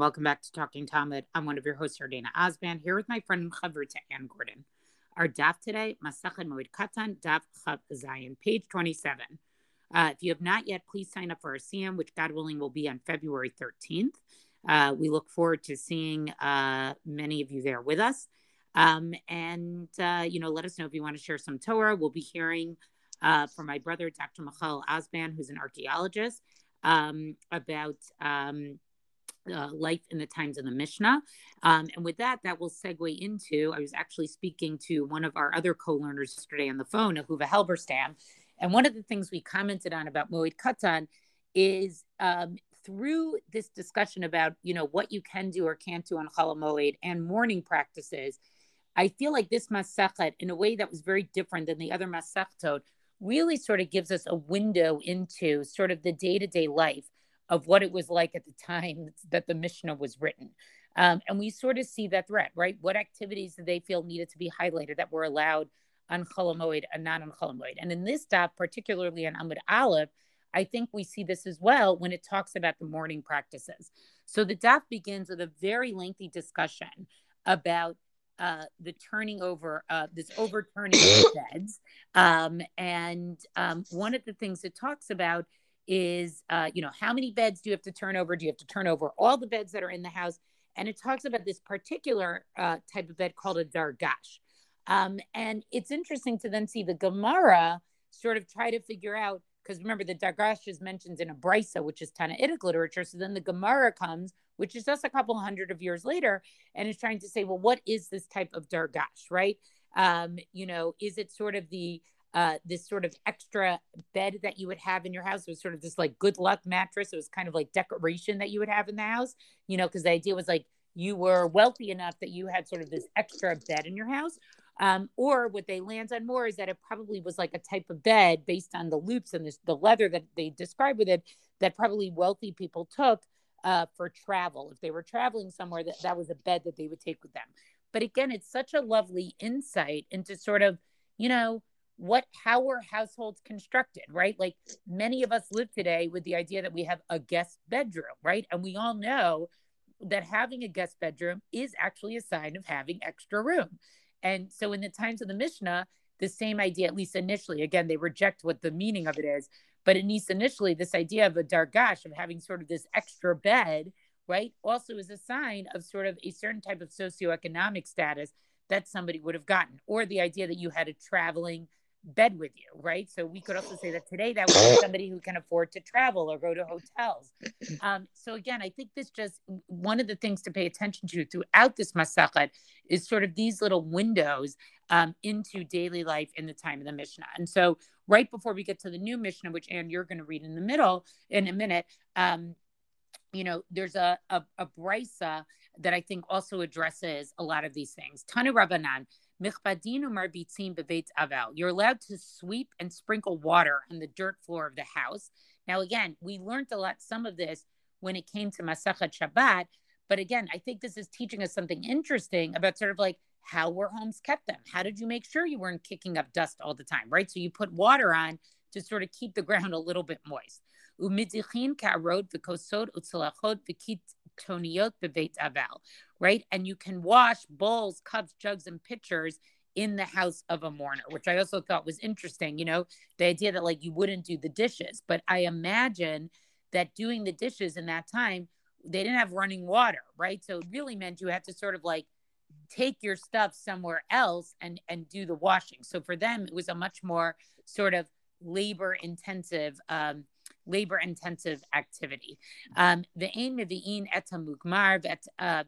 welcome back to Talking Talmud. I'm one of your hosts, Yardaena Osband, here with my friend Chavruta Anne Gordon. Our daf today, Masachet Moed Katan, daf Chav Zayin, page 27. Uh, if you have not yet, please sign up for our siyum, which God willing will be on February 13th. Uh, we look forward to seeing uh, many of you there with us. Um, and, uh, you know, let us know if you want to share some Torah. We'll be hearing uh, from my brother, Dr. Michal Osband, who's an archaeologist, um, about um, uh, life in the times of the Mishnah. Um, and with that, that will segue into I was actually speaking to one of our other co learners yesterday on the phone, Ahuva Halberstam. And one of the things we commented on about Moed Katan is um, through this discussion about, you know, what you can do or can't do on Chol Moed and mourning practices. I feel like this Masachet, in a way that was very different than the other Masachtot, really sort of gives us a window into sort of the day to day life of what it was like at the time that the Mishnah was written. Um, and we sort of see that threat, right? What activities did they feel needed to be highlighted that were allowed on Chol HaMoed and not on Chol HaMoed? And in this daf, particularly on Amud Aleph, I think we see this as well when it talks about the mourning practices. So the daf begins with a very lengthy discussion about uh, the turning over, uh, this overturning of beds. Um, and um, one of the things it talks about is, uh, you know, how many beds do you have to turn over? Do you have to turn over all the beds that are in the house? And it talks about this particular uh, type of bed called a dargash. Um, and it's interesting to then see the Gemara sort of try to figure out, because remember, the dargash is mentioned in a brisa, which is Tannaitic literature. So then the Gemara comes, which is just a couple hundred of years later, and is trying to say, well, what is this type of dargash, right? Um, you know, is it sort of the uh, this sort of extra bed that you would have in your house. It was sort of this like good luck mattress. It was kind of like decoration that you would have in the house, you know, because the idea was like you were wealthy enough that you had sort of this extra bed in your house. Um, or what they land on more is that it probably was like a type of bed based on the loops and this, the leather that they describe with it that probably wealthy people took uh, for travel. If they were traveling somewhere, that, that was a bed that they would take with them. But again, it's such a lovely insight into sort of, you know, what how were households constructed right? Like many of us live today with the idea that we have a guest bedroom right? And we all know that having a guest bedroom is actually a sign of having extra room. And so in the times of the mishnah the same idea at least initially again they reject what the meaning of it is but at least initially this idea of a dargash of having sort of this extra bed right also is a sign of sort of a certain type of socioeconomic status that somebody would have gotten or the idea that you had a traveling bed with you, right? So we could also say that today that would be somebody who can afford to travel or go to hotels. Um, so again, I think this just one of the things to pay attention to throughout this masachet is sort of these little windows um, into daily life in the time of the Mishnah. And so right before we get to the new Mishnah, which Anne you're going to read in the middle in a minute, um, you know, there's a a, a brisa that I think also addresses a lot of these things. Tanu Rabbanan you're allowed to sweep and sprinkle water on the dirt floor of the house. Now, again, we learned a lot, some of this when it came to Masachet Shabbat. But again, I think this is teaching us something interesting about sort of like how were homes kept them? How did you make sure you weren't kicking up dust all the time, right? So you put water on to sort of keep the ground a little bit moist toniot bebeit aval, right? And you can wash bowls, cups, jugs, and pitchers in the house of a mourner, which I also thought was interesting. You know, the idea that like you wouldn't do the dishes, but I imagine that doing the dishes in that time, they didn't have running water, right? So it really meant you had to sort of like take your stuff somewhere else and and do the washing. So for them, it was a much more sort of labor intensive um, labor intensive activity. Um, the aim of the in eta uh,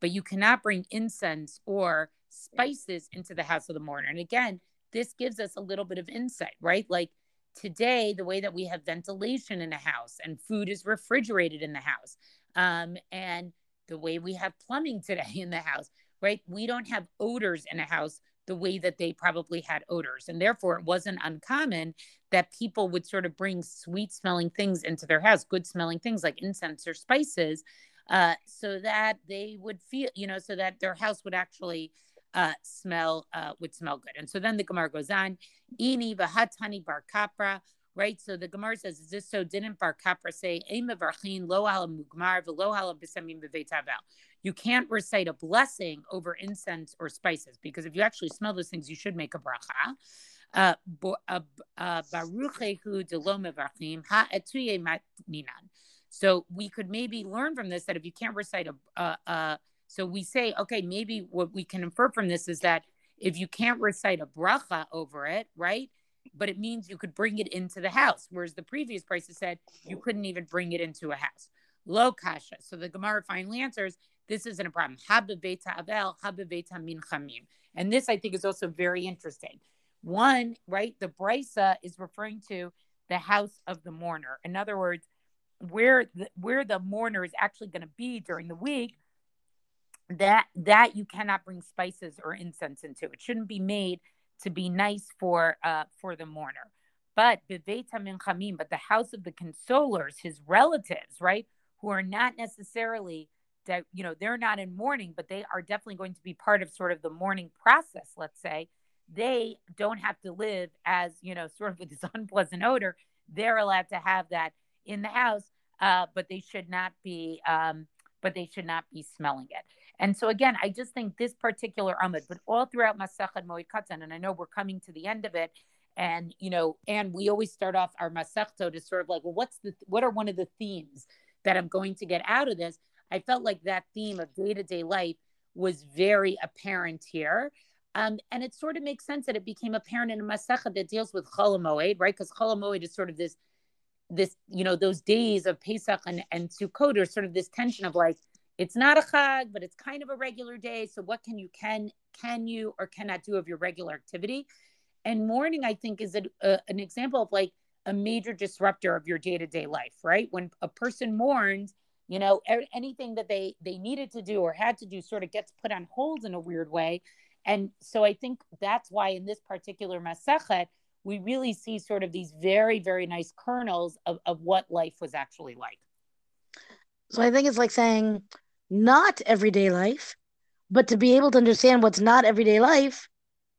but you cannot bring incense or spices into the house of the mourner. And again, this gives us a little bit of insight, right? Like today, the way that we have ventilation in a house and food is refrigerated in the house, um, and the way we have plumbing today in the house, right? We don't have odors in a house the way that they probably had odors. And therefore, it wasn't uncommon that people would sort of bring sweet smelling things into their house, good smelling things like incense or spices, uh, so that they would feel, you know, so that their house would actually uh, smell, uh, would smell good. And so then the Gemara goes on, Ini vahatani bar kapra, right? So the Gemara says, "Is this so?" Didn't Bar Kapra say, lo mugmar bisamim You can't recite a blessing over incense or spices because if you actually smell those things, you should make a bracha. Uh, uh, uh, so we could maybe learn from this that if you can't recite a, uh, uh, so we say, okay, maybe what we can infer from this is that if you can't recite a bracha over it, right? But it means you could bring it into the house, whereas the previous prices said you couldn't even bring it into a house. Lo kasha. So the Gemara finally answers, this isn't a problem. Habaveta avel, habaveta min chamim. And this I think is also very interesting. One, right? The brisa is referring to the house of the mourner. In other words, where the, where the mourner is actually going to be during the week, that that you cannot bring spices or incense into. It shouldn't be made to be nice for uh for the mourner. But but the house of the consolers, his relatives, right, who are not necessarily that you know they're not in mourning, but they are definitely going to be part of sort of the mourning process. Let's say they don't have to live as you know sort of with this unpleasant odor. They're allowed to have that in the house, uh, but they should not be um, but they should not be smelling it. And so again, I just think this particular Amud, but all throughout Masachet Moed Katan, and I know we're coming to the end of it, and you know, and we always start off our Masechto to sort of like, well, what's the what are one of the themes that I'm going to get out of this? I felt like that theme of day to day life was very apparent here. Um, and it sort of makes sense that it became apparent in a Masechet that deals with Chol Moed, right? Because Chol Moed is sort of this, this, you know, those days of Pesach and, and Sukkot are sort of this tension of like, it's not a chag, but it's kind of a regular day. So what can you can can you or cannot do of your regular activity? And mourning, I think, is a, a, an example of like a major disruptor of your day to day life, right? When a person mourns, you know, anything that they they needed to do or had to do sort of gets put on hold in a weird way. And so I think that's why in this particular masechet, we really see sort of these very, very nice kernels of, of what life was actually like. So I think it's like saying, not everyday life. But to be able to understand what's not everyday life,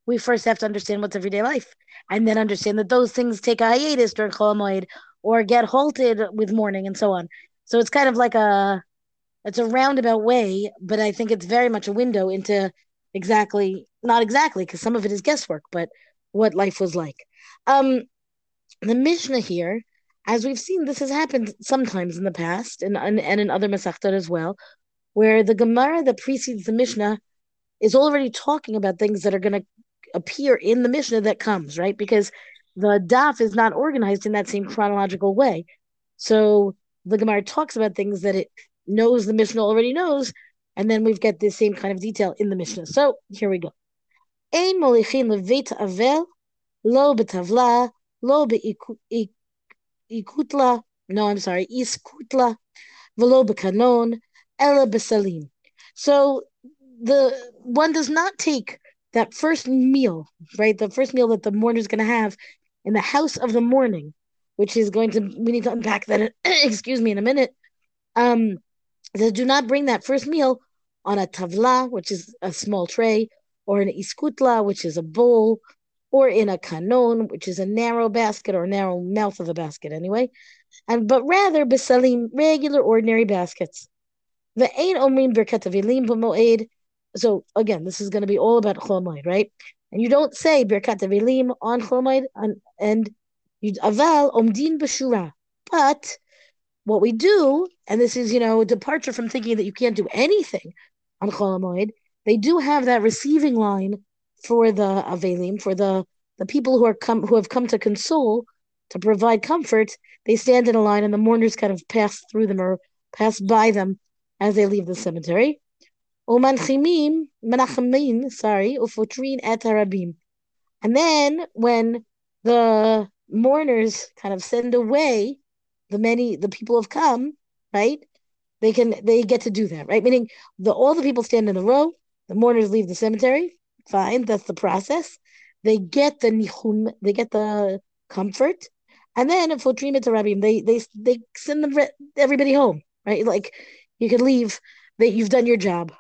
we first have to understand what's everyday life, and then understand that those things take a hiatus during Chol or get halted with mourning and so on. So it's kind of like a it's a roundabout way, but I think it's very much a window into exactly not exactly because some of it is guesswork, but what life was like. Um, the Mishnah here, as we've seen, this has happened sometimes in the past and and, in other Masechtot as well, where the Gemara that precedes the Mishnah is already talking about things that are going to appear in the Mishnah that comes, right? Because the daf is not organized in that same chronological way. So the Gemara talks about things that it knows the Mishnah already knows, and then we've got the same kind of detail in the Mishnah. So here we go. Ein molichin levet avel lo betavla lo beikutla. No, I'm sorry, iskutla velo bekanon Ella Basalim. So the one does not take that first meal, right? The first meal that the mourner is going to have in the house of the mourning, which is going to we need to unpack that. excuse me, in a minute. Um, they do not bring that first meal on a tavla, which is a small tray, or an iskutla, which is a bowl, or in a kanon, which is a narrow basket or narrow mouth of a basket, anyway. And but rather besalim, regular ordinary baskets. The ain omrim b'moed. So again, this is going to be all about chol right? And you don't say birkat avilim on chol and, aval omdin b'shura. But what we do, and this is you know a departure from thinking that you can't do anything on chol they do have that receiving line for the avelim, for the the people who are come who have come to console, to provide comfort. They stand in a line, and the mourners kind of pass through them or pass by them as they leave the cemetery. Sorry, ufotrin et harabim. And then when the mourners kind of send away the many the people have come, right? They can they get to do that, right? Meaning the all the people stand in a row, the mourners leave the cemetery. Fine, that's the process. They get the nichum, they get the comfort, and then for Trima to Rabim, they they they send them everybody home, right? Like you can leave. That you've done your job.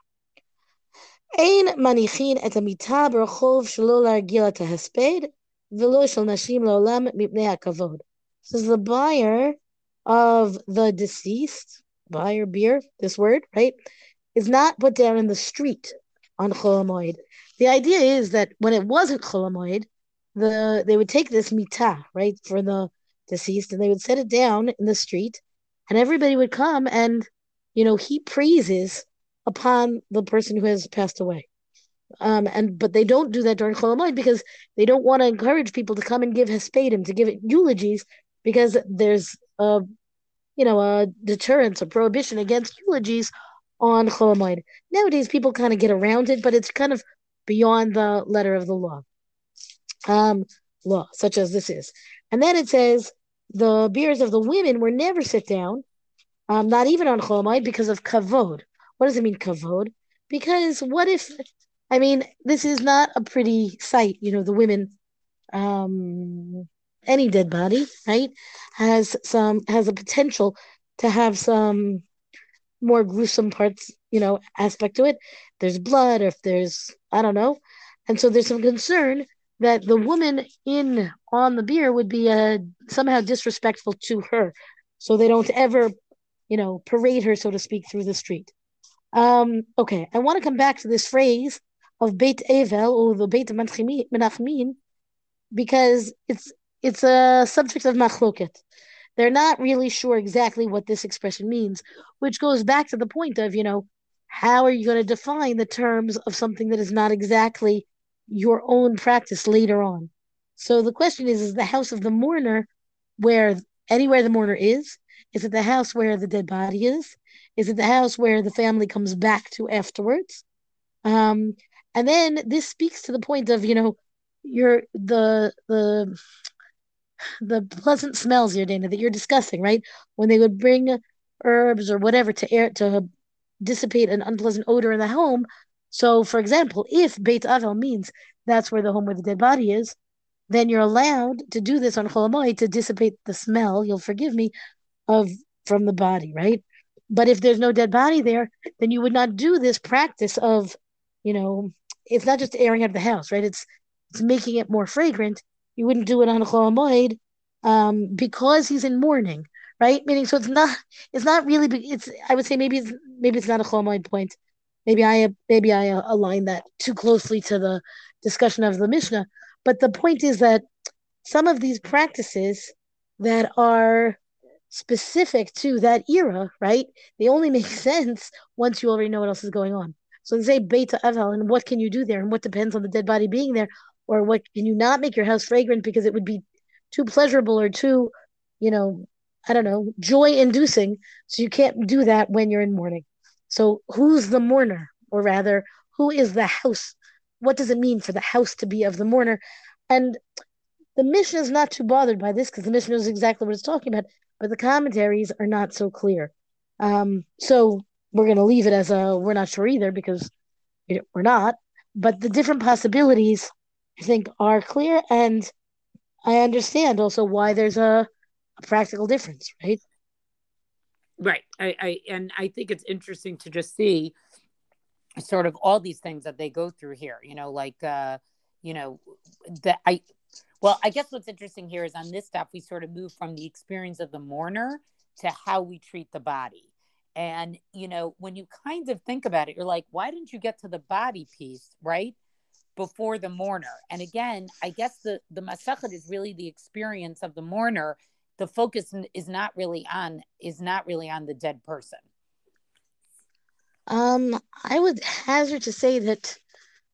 אין מניחין את המיטה ברחוב שלא להרגיל את ההספד, this is. Says the buyer of the deceased, buyer bier, this word, right, is not put down in the street on Chol HaMoed. The idea is that when it wasn't Chol HaMoed, the they would take this mitah, right, for the deceased, and they would set it down in the street, and everybody would come and, you know, he praises upon the person who has passed away. Um, and but they don't do that during Chol HaMoed because they don't want to encourage people to come and give hespedim, to give it eulogies, because there's a, you know, a deterrence, a prohibition against eulogies on Chol HaMoed. Nowadays, people kind of get around it, but it's kind of beyond the letter of the law. Um, law, such as this is. And then it says the biers of the women were never sit down, um, not even on Cholamoid, because of kavod. What does it mean, kavod? Because what if, I mean, this is not a pretty sight, you know, the women, um, any dead body, right, has some, has a potential to have some more gruesome parts, you know, aspect to it. There's blood, or if there's, I don't know. And so there's some concern that the woman in on the bier would be uh, somehow disrespectful to her. So they don't ever, you know, parade her, so to speak, through the street. Um, okay, I want to come back to this phrase of Beit Evel or the Beit Menachmin because it's it's a subject of machloket. They're not really sure exactly what this expression means, which goes back to the point of, you know, how are you going to define the terms of something that is not exactly your own practice later on? So the question is, is the house of the mourner where anywhere the mourner is? Is it the house where the dead body is? Is it the house where the family comes back to afterwards? Um, and then this speaks to the point of, you know, your the the the pleasant smells, Dana, that you're discussing, right? When they would bring herbs or whatever to air to dissipate an unpleasant odor in the home. So, for example, if Beit Avel means that's where the home where the dead body is, then you're allowed to do this on Chol HaMoed to dissipate the smell. You'll forgive me of from the body, right? But if there's no dead body there, then you would not do this practice of, you know, it's not just airing out of the house, right? It's it's making it more fragrant you wouldn't do it on Chol Moed um, because he's in mourning, right? Meaning, so it's not it's not really. It's I would say maybe it's maybe it's not a Chol point. Maybe I maybe I align that too closely to the discussion of the Mishnah. But the point is that some of these practices that are specific to that era, right? They only make sense once you already know what else is going on. So they say Beta Avel, and what can you do there, and what depends on the dead body being there or what can you not make your house fragrant because it would be too pleasurable or too, you know, I don't know, joy inducing. So you can't do that when you're in mourning. So who's the mourner? Or rather, who is the house? What does it mean for the house to be of the mourner? And the Mishnah is not too bothered by this because the Mishnah knows exactly what it's talking about, but the commentaries are not so clear. Um, so we're going to leave it as a we're not sure either because we're not. But the different possibilities I think are clear, and I understand also why there's a, a practical difference, right? Right. I, I and I think it's interesting to just see sort of all these things that they go through here. You know, like uh, you know, that I well, I guess what's interesting here is on this stuff we sort of move from the experience of the mourner to how we treat the body. And you know, when you kind of think about it, you're like, why didn't you get to the body piece, right? before the mourner. And again, I guess the the masachet is really the experience of the mourner. The focus is not really on is not really on the dead person. Um, I would hazard to say that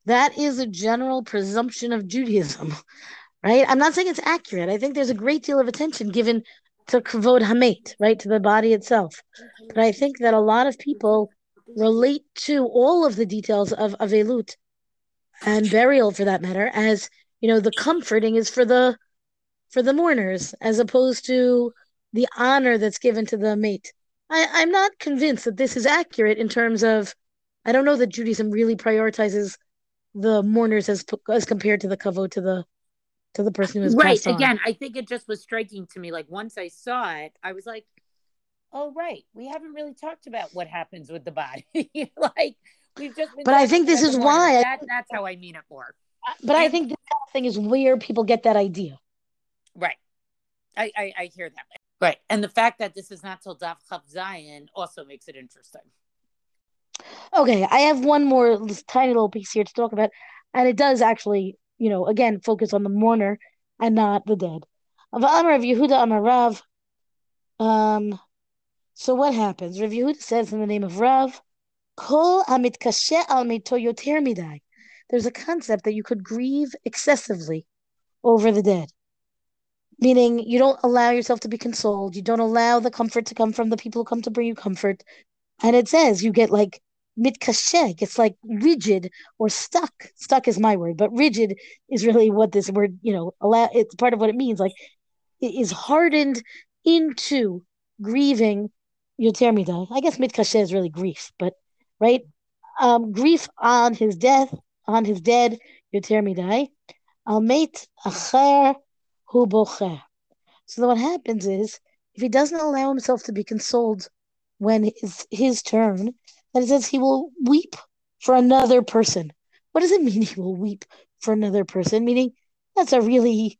that is a general presumption of Judaism, right? I'm not saying it's accurate. I think there's a great deal of attention given to kavod hamet, right, to the body itself. Mm-hmm. But I think that a lot of people relate to all of the details of avelut and burial for that matter as you know the comforting is for the for the mourners as opposed to the honor that's given to the mate I, i'm not convinced that this is accurate in terms of i don't know that judaism really prioritizes the mourners as as compared to the kavod to the to the person who's right again i think it just was striking to me like once i saw it i was like oh right we haven't really talked about what happens with the body like We've just but I think this is why that, that's how I mean it more. Uh, but I think the thing is where people get that idea. Right. I, I, I hear that. Right. And the fact that this is not till Daf Chav Zayin also makes it interesting. Okay, I have one more tiny little piece here to talk about, and it does actually, you know, again focus on the mourner and not the dead. Of Amar of Yehuda Amarav. Um, so what happens? Rav Yehuda says in the name of Rav, Kol amit kashe al yoter midai. There's a concept that you could grieve excessively over the dead meaning you don't allow yourself to be consoled you don't allow the comfort to come from the people who come to bring you comfort and it says you get like mitkashek it's like rigid or stuck. Stuck is my word but rigid is really what this word you know allow it's part of what it means. Like it is hardened into grieving. Yoter midai i guess mitkashe is really grief but right? Um grief on his death on his dead yoter midai al mate acher hu bocher. So what happens is, if he doesn't allow himself to be consoled when it's his turn, then it says he will weep for another person. What does it mean he will weep for another person? Meaning that's a really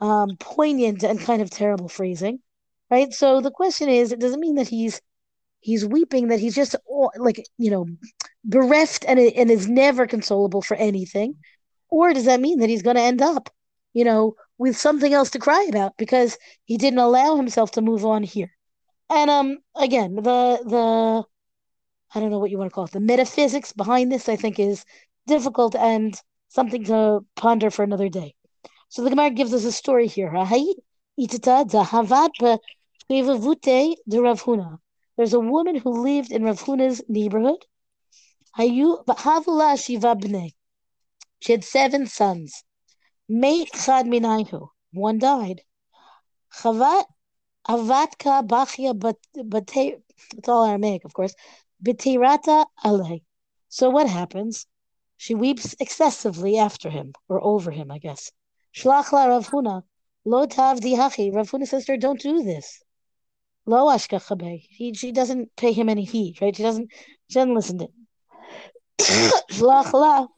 um, poignant and kind of terrible phrasing, right? So the question is, it doesn't mean that he's he's weeping, that he's just like you know bereft and and is never consolable for anything, or does that mean that he's going to end up, you know, with something else to cry about because he didn't allow himself to move on here. And um again, the the I don't know what you want to call it, the metaphysics behind this I think is difficult and something to ponder for another day. So the Gemara gives us a story here. There's a woman who lived in Rav Huna's neighborhood. She had seven sons. One died. Avatka bachya bate. It's all Aramaic, of course. Bitirata ale. So what happens? She weeps excessively after him, or over him, I guess. Shlach la Rav Huna. Lo tav dihachi. Rav Huna says to her, don't do this. Lo ashkachabe. He, she doesn't pay him any heed, right? She doesn't, she doesn't listen to him. Shlach la.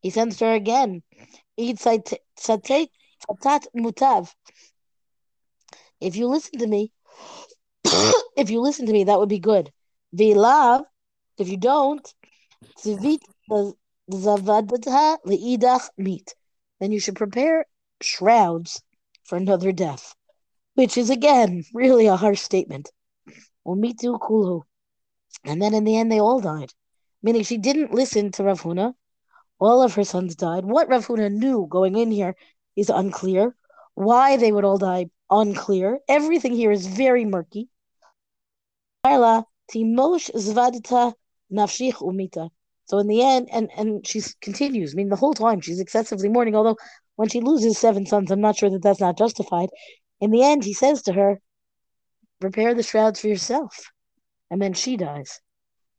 He sends her again. If you listen to me, if you listen to me, that would be good. Vilav, if you don't, meet. Then you should prepare shrouds for another death, which is again really a harsh statement. Umitu kulu. And then in the end, they all died. Meaning she didn't listen to Rav Huna. All of her sons died. What Rav Huna knew going in here is unclear. Why they would all die, unclear. Everything here is very murky. So in the end, and and she continues. I mean, the whole time she's excessively mourning. Although when she loses seven sons, I'm not sure that that's not justified. In the end, he says to her, "Prepare the shrouds for yourself," and then she dies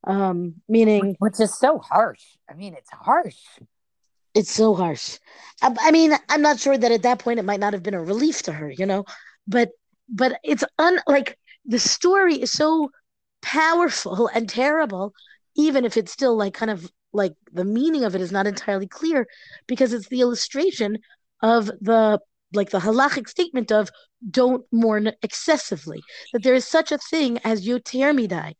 um meaning which is so harsh i mean it's harsh it's so harsh I, I, mean i'm not sure that at that point it might not have been a relief to her you know but but it's un like the story is so powerful and terrible even if it's still like kind of like the meaning of it is not entirely clear because it's the illustration of the like the halachic statement of don't mourn excessively that there is such a thing as yoter midai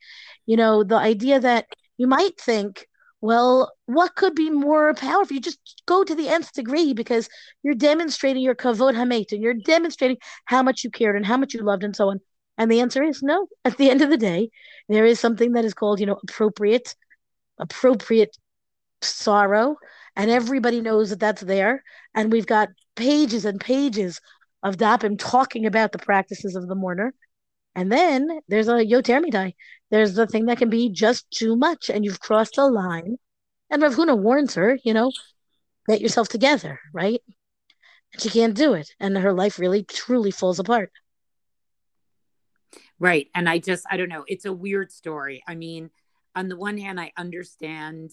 you know, the idea that you might think, well, what could be more powerful? You just go to the nth degree because you're demonstrating your kavod hamet and you're demonstrating how much you cared and how much you loved and so on. And the answer is no. At the end of the day, there is something that is called, you know, appropriate, appropriate sorrow, and everybody knows that that's there. And we've got pages and pages of Dapim talking about the practices of the mourner. And then there's a yoter midai. There's the thing that can be just too much, and you've crossed a line. And Rav Huna warns her, you know, get yourself together, right? And she can't do it, and her life really truly falls apart. Right, and I just I don't know. It's a weird story. I mean, on the one hand, I understand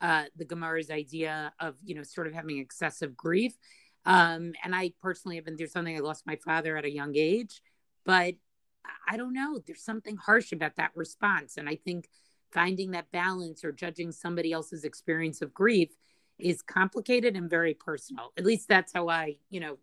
uh, the Gemara's idea of you know sort of having excessive grief, um, and I personally have been through something. I lost my father at a young age, but I don't know. There's something harsh about that response. And I think finding that balance or judging somebody else's experience of grief is complicated and very personal. At least that's how I, you know,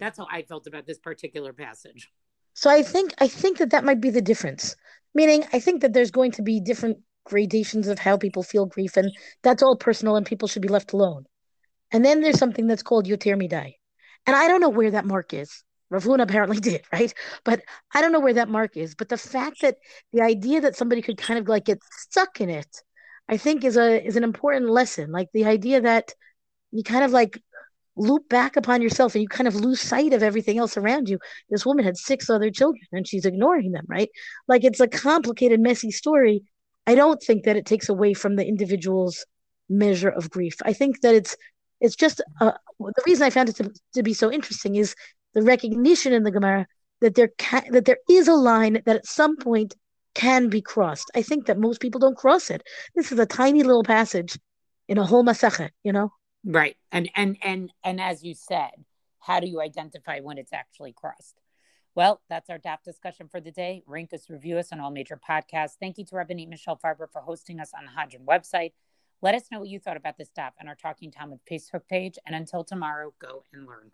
That's how I felt about this particular passage. So I think I think that that might be the difference. Meaning, I think that there's going to be different gradations of how people feel grief, and that's all personal, and people should be left alone. And then there's something that's called yoter midai, and I don't know where that mark is. Rav Huna apparently did, right? But I don't know where that mark is. But the fact that the idea that somebody could kind of like get stuck in it, I think is a is an important lesson. Like the idea that you kind of like loop back upon yourself and you kind of lose sight of everything else around you. This woman had six other children and she's ignoring them, right? Like it's a complicated, messy story. I don't think that it takes away from the individual's measure of grief. I think that it's it's just uh, the reason I found it to, to be so interesting is the recognition in the Gemara that there can, that there is a line that at some point can be crossed. I think that most people don't cross it. This is a tiny little passage in a whole masachet, you know. Right. And and and and as you said, how do you identify when it's actually crossed? Well, that's our DAF discussion for the day. Rank us, review us on all major podcasts. Thank you to Rabbanit Michelle Farber for hosting us on the Hadran website. Let us know what you thought about this DAF on our Talking Talmud Facebook page. And until tomorrow, go and learn.